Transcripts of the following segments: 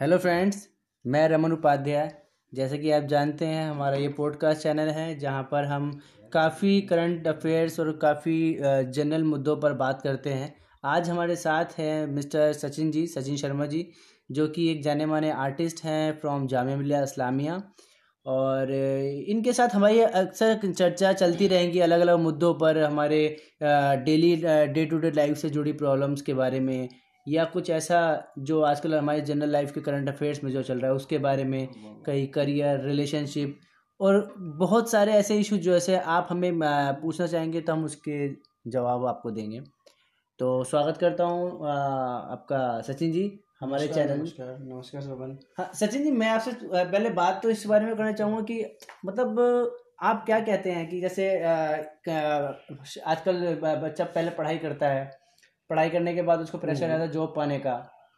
Hello friends, मैं रमन उपाध्याय। जैसे कि आप जानते हैं, हमारा ये पॉडकास्ट चैनल है, जहाँ पर हम काफ़ी करंट अफेयर्स और काफ़ी जनरल मुद्दों पर बात करते हैं। आज हमारे साथ हैं मिस्टर सचिन जी, सचिन शर्मा जी, जो कि एक जाने माने आर्टिस्ट हैं फ्रॉम जामिया मिलिया इस्लामिया। और इनके साथ हमारी अक्सर चर्चा चलती रहेंगी अलग अलग मुद्दों पर, हमारे daily day to day life से जुड़ी प्रॉब्लम्स के बारे में। या कुछ ऐसा जो आजकल हमारे जनरल लाइफ के करंट अफेयर्स में जो चल रहा है उसके बारे में कई करियर रिलेशनशिप और बहुत सारे ऐसे इशू जो ऐसे आप हमें पूछना चाहेंगे तो हम उसके जवाब आपको देंगे। तो स्वागत करता हूँ आपका सचिन जी हमारे चैनल नमस्कार नमस्कार सोबन हाँ सचिन जी मैं आपसे पहले बात तो इस बारे में करना चाहूँगा कि मतलब आप क्या कहते हैं कि जैसे आजकल बच्चा पहले पढ़ाई करता है पढ़ाई करने के बाद उसको प्रेशर आता है जॉब पाने का।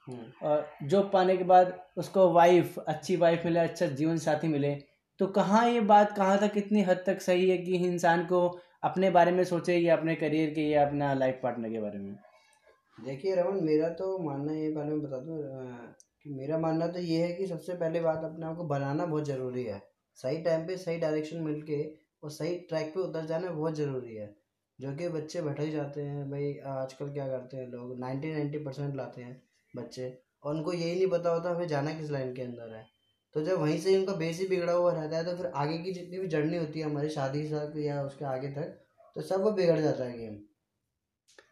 हम्म। और जॉब पाने के बाद उसको वाइफ अच्छी वाइफ मिले अच्छा जीवन साथी मिले। तो कहाँ ये बात कहाँ तक कितनी हद तक सही है कि इंसान को अपने बारे में सोचे या अपने करियर के या अपना लाइफ पार्टनर के बारे में? देखिए रमन मेरा तो मानना ये बारे में बता दूँ कि मेरा मानना तो ये है कि सबसे पहले बात अपने आप को बनाना बहुत ज़रूरी है। सही टाइम पे सही डायरेक्शन मिल के और सही ट्रैक पे उतर जाना बहुत ज़रूरी है। जो कि बच्चे भटक जाते हैं भाई आजकल क्या करते हैं लोग नाइन्टी नाइन्टी परसेंट लाते हैं बच्चे और उनको यही नहीं पता होता हमें जाना किस लाइन के अंदर है। तो जब वहीं से उनका बेस ही बिगड़ा हुआ रहता है तो फिर आगे की जितनी भी जर्नी होती है हमारी शादी तक या उसके आगे तक तो सब वो बिगड़ जाता है गेम।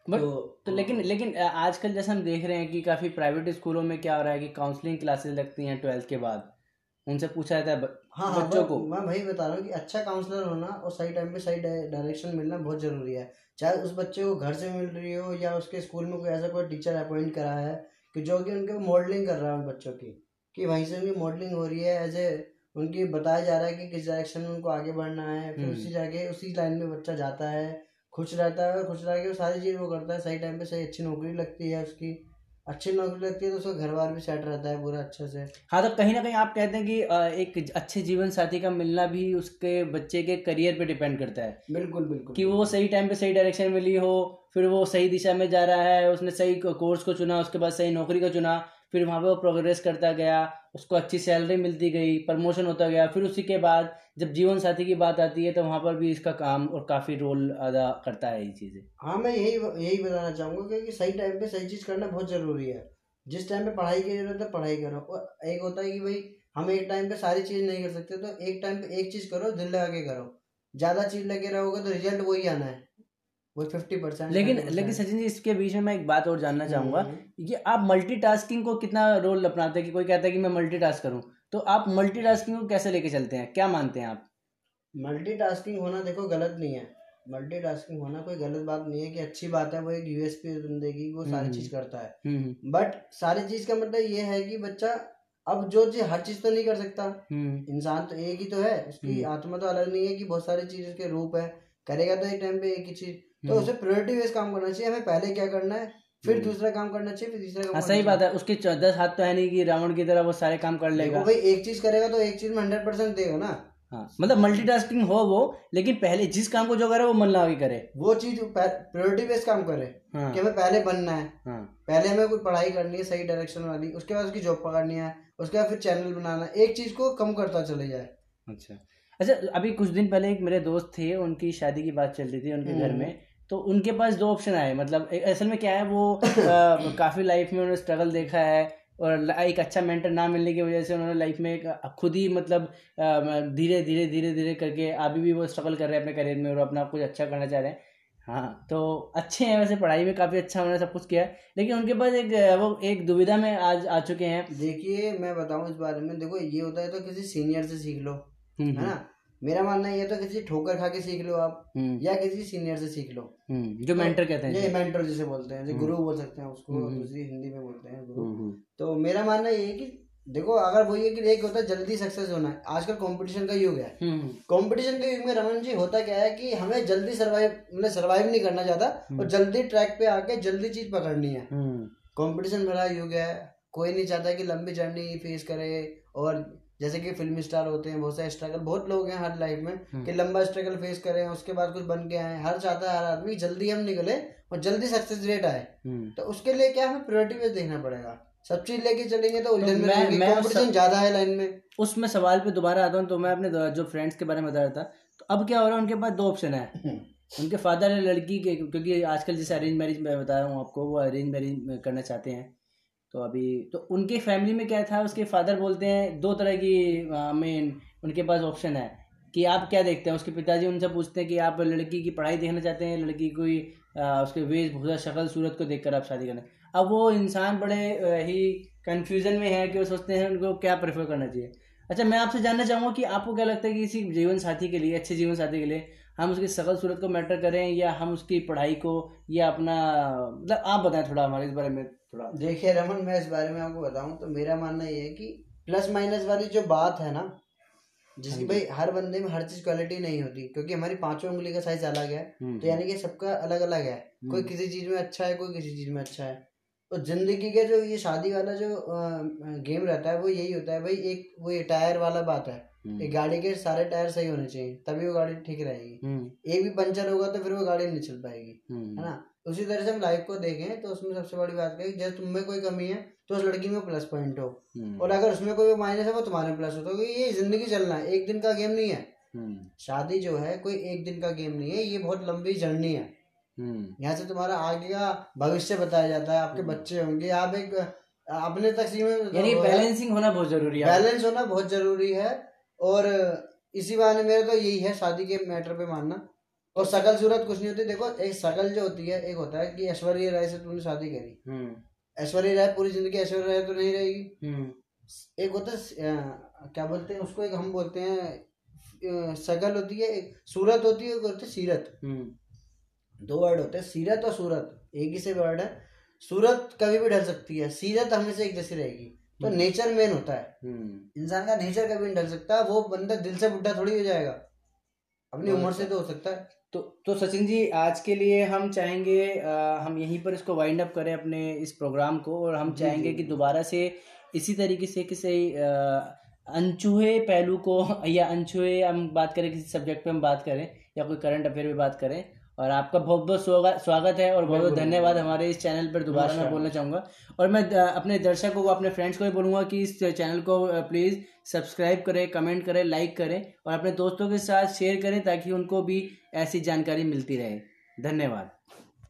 बट तो, तो लेकिन लेकिन आजकल जैसे हम देख रहे हैं कि काफ़ी प्राइवेट स्कूलों में क्या हो रहा है कि काउंसलिंग क्लासेस लगती हैं ट्वेल्थ के बाद। उनसे पूछा जाता है हाँ, हाँ बच्चों को। मैं वही बता रहा हूँ कि अच्छा काउंसलर होना और सही टाइम पे सही डायरेक्शन मिलना बहुत ज़रूरी है। चाहे उस बच्चे को घर से मिल रही हो या उसके स्कूल में कोई ऐसा कोई टीचर अपॉइंट करा है कि जो कि उनके मॉडलिंग कर रहा है उन बच्चों की कि वहीं से उनकी मॉडलिंग हो रही है एज ए उनकी बताया जा रहा है कि किस डायरेक्शन में उनको आगे बढ़ना है फिर उसी हम्म। जाके उसी लाइन में बच्चा जाता है खुश रहता है खुश रह के सारी चीज़ वो करता है सही टाइम पे सही अच्छी नौकरी लगती है उसकी। अच्छी नौकरी लगती है तो उसका घर बार भी सेट रहता है पूरा अच्छे से। हाँ तो कहीं ना कहीं आप कहते हैं कि एक अच्छे जीवन साथी का मिलना भी उसके बच्चे के करियर पे डिपेंड करता है। बिल्कुल बिल्कुल। कि वो सही टाइम पे सही डायरेक्शन में ली हो फिर वो सही दिशा में जा रहा है उसने सही कोर्स को चुना उसके बाद सही नौकरी को चुना फिर वहाँ पर वो प्रोग्रेस करता गया उसको अच्छी सैलरी मिलती गई प्रमोशन होता गया। फिर उसी के बाद जब जीवन साथी की बात आती है तो वहाँ पर भी इसका काम और काफ़ी रोल अदा करता है ये चीज़ें। हाँ मैं यही यही बताना चाहूँगा क्योंकि सही टाइम पे सही चीज़ करना बहुत ज़रूरी है। जिस टाइम पे पढ़ाई की ज़रूरत है पढ़ाई करो। और एक होता है कि भाई, हम एक टाइम पे सारी चीज़ नहीं कर सकते तो एक टाइम पे एक चीज़ करो, दिल लगा के करो। ज़्यादा चीज़ लगे रहोगे तो रिज़ल्ट वही आना है। वो फिफ्टी परसेंट लेकिन लेकिन सचिन जी इसके बीच में मैं एक बात और जानना चाहूँगा हम्म। कि आप मल्टीटास्किंग को कितना रोल अपनाते हैं कि कोई कहता है कि मैं मल्टीटास्क करूँ? तो आप मल्टीटास्किंग को कैसे लेके चलते हैं? क्या मानते हैं आप? मल्टीटास्किंग होना देखो गलत नहीं है। मल्टीटास्किंग होना कोई गलत बात नहीं है कि अच्छी बात है वो एक यूएसपी की वो सारी हम्म, चीज़ करता है। बट हम्म, सारी चीज़ का मतलब ये है कि बच्चा अब जो चीज़ हर चीज़ तो नहीं कर सकता। इंसान तो एक ही तो है उसकी आत्मा तो अलग नहीं है कि बहुत सारी चीज़ उसके रूप है। करेगा तो एक टाइम पे एक ही चीज़। तो हम्म। उसे प्रायोरिटी बेस काम करना चाहिए। हमें पहले क्या करना है? फिर हम्म। दूसरा काम करना चाहिए फिर तीसरा काम हाँ, सही बात है। उसके दस हाथ तो है नहीं कि रावण की तरह वो सारे काम कर लेगा। भाई एक चीज़ करेगा तो एक चीज़ में हंड्रेड परसेंट देगा ना? हाँ मतलब मल्टीटास्किंग हो वो लेकिन पहले जिस काम को जो करे वो मन लगा करे। वो चीज़ प्रायोरिटी बेस काम करे हाँ, कि हमें पहले बनना है। हाँ, पहले हमें कोई पढ़ाई करनी है सही डायरेक्शन वाली उसके बाद उसकी जॉब पकड़नी है उसके बाद फिर चैनल बनाना है। एक चीज़ को कम करता चले जाए। अच्छा। अच्छा अभी कुछ दिन पहले एक मेरे दोस्त थे उनकी शादी की बात चल रही थी उनके घर हम्म। में तो उनके पास दो ऑप्शन आए मतलब असल में क्या है वो काफ़ी लाइफ में उन्होंने स्ट्रगल देखा है और एक अच्छा मेंटर ना मिलने की वजह से उन्होंने लाइफ में खुद ही मतलब धीरे धीरे धीरे धीरे करके अभी भी वो स्ट्रगल कर रहे हैं अपने करियर में और अपना कुछ अच्छा करना चाह रहे हैं। हाँ तो अच्छे हैं वैसे पढ़ाई में काफ़ी अच्छा उन्होंने सब कुछ किया है लेकिन उनके पास एक वो एक दुविधा में आज आ चुके हैं। देखिए मैं बताऊँ इस बारे में देखो ये होता है तो किसी सीनियर से सीख लो। है ना? हम्म। मेरा मानना ये तो किसी ठोकर खा के सीख लो आप हम्म। या किसी सीनियर से सीख लो। हम्म, जो मेंटर तो कहते हैं ये मेंटर जिसे बोलते हैं जो हम्म। गुरु बोल सकते हैं उसको दूसरी हिंदी में बोलते हैं गुरु। तो मेरा मानना ये है कि देखो अगर वो ये कि एक होता है जल्दी सक्सेस होना। है आजकल कंपटीशन का युग है। कंपटीशन के युग में रमन जी होता क्या है कि हमें जल्दी सरवाइव मतलब सरवाइव नहीं करना चाहता और जल्दी ट्रैक पे आके जल्दी चीज़ पकड़नी है। कंपटीशन भरा युग है। कोई नहीं चाहता कि लंबी जर्नी फेस करे और जैसे कि फ़िल्म स्टार होते हैं बहुत सारे स्ट्रगल बहुत लोग हैं हर लाइफ में हम्म। कि लंबा स्ट्रगल फेस करें उसके बाद कुछ बन के आए हर चाहता है हर आदमी जल्दी हम निकले और जल्दी सक्सेस रेट आए हम्म। तो उसके लिए क्या हमें प्रायोरिटी बेस देखना पड़ेगा सब चीज़ लेके चलेंगे तो उलझन तो में कंपटीशन ज़्यादा है लाइन में उसमें सवाल पे दोबारा आता हूँ तो मैं अपने जो फ्रेंड्स के बारे में बता रहा था तो अब क्या हो रहा है उनके पास दो ऑप्शन है हम्म। उनके फादर है लड़की के क्योंकि आजकल जैसे अरेंज मैरिज मैं बता रहा हूँ आपको वो अरेंज मैरिज करना चाहते हैं तो अभी तो उनके फैमिली में क्या था, उसके फादर बोलते हैं, दो तरह की मेन उनके पास ऑप्शन है, कि आप क्या देखते हैं? उसके पिताजी उनसे पूछते हैं कि आप लड़की की पढ़ाई देखना चाहते हैं, लड़की कोई उसके वेशभूषा शक्ल, सूरत को देखकर आप शादी करना। अब वो इंसान बड़े ही कंफ्यूजन में है कि वो सोचते हैं उनको क्या प्रेफर करना चाहिए। अच्छा मैं आपसे जानना चाहूँगा कि आपको क्या लगता है कि किसी जीवन साथी के लिए, अच्छे जीवन साथी के लिए, हम उसकी सकल सूरत को मैटर करें या हम उसकी पढ़ाई को या अपना मतलब आप बताएँ थोड़ा हमारे इस बारे में। थोड़ा देखिए रमन मैं इस बारे में आपको बताऊँ तो मेरा मानना ये है कि प्लस माइनस वाली जो बात है ना जिसकी हाँ भाई हर बंदे में हर चीज़ क्वालिटी नहीं होती क्योंकि हमारी पाँचों उंगली का साइज़ अलग है हम्म, तो यानी कि सबका अलग अलग है कोई हम्म। किसी चीज़ में अच्छा है कोई किसी चीज़ में अच्छा है तो ज़िंदगी के जो ये शादी वाला जो गेम रहता है वो यही होता है भाई एक वो ये टायर वाला बात है हम्म। एक गाड़ी के सारे टायर सही होने चाहिए तभी वो गाड़ी ठीक रहेगी हम्म। एक भी पंचर होगा तो फिर वो गाड़ी नहीं चल पाएगी हम्म। है ना उसी तरह से हम लाइफ को देखें तो उसमें सबसे बड़ी बात कही जब तुम में कोई कमी है तो उस लड़की में प्लस पॉइंट हो। और अगर उसमें कोई माइनस है वो तुम्हारे प्लस हो तो ये ज़िंदगी चलना है एक दिन का गेम नहीं है। शादी जो है कोई एक दिन का गेम नहीं है ये बहुत लंबी जर्नी है। यहाँ से तुम्हारा आगे का भविष्य बताया जाता है आपके बच्चे होंगे आप एक अपने तक यानी बैलेंसिंग होना बहुत ज़रूरी है। बैलेंस होना बहुत ज़रूरी है। और इसी बहाने मेरा तो यही है शादी के मैटर पे मानना। और सकल सूरत कुछ नहीं होती देखो एक सकल जो होती है एक होता है कि ऐश्वर्य राय से तुमने शादी करी हम्म। ऐश्वर्य राय पूरी ज़िंदगी ऐश्वर्य राय तो नहीं रहेगी हम्म। एक होता है क्या बोलते हैं उसको एक हम बोलते हैं सकल होती है एक सूरत होती है एक होती है सीरत हम्म। दो वर्ड होते हैं सीरत और सूरत एक ही से वर्ड है सूरत कभी भी ढल सकती है सीरत हमेशा एक जैसी रहेगी तो नेचर। मेन होता है। इंसान का नेचर कभी नहीं ढल सकता वो बंदा दिल से बुढ़ा थोड़ी हो जाएगा अपनी उम्र से तो हो सकता है। तो तो सचिन जी आज के लिए हम चाहेंगे आ, हम यहीं पर इसको वाइंड अप करें अपने इस प्रोग्राम को और हम चाहेंगे कि दोबारा से इसी तरीके से किसी अनछुए पहलू को या अनछुए हम बात करें किसी सब्जेक्ट पे हम बात करें या कोई करंट अफेयर पे बात करें और आपका बहुत बहुत स्वागत है और बहुत बहुत धन्यवाद हमारे इस चैनल पर दोबारा मैं बोलना चाहूँगा। और मैं अपने दर्शकों को अपने फ्रेंड्स को भी बोलूँगा कि इस चैनल को प्लीज़ सब्सक्राइब करें कमेंट करें लाइक करें और अपने दोस्तों के साथ शेयर करें ताकि उनको भी ऐसी जानकारी मिलती रहे। धन्यवाद।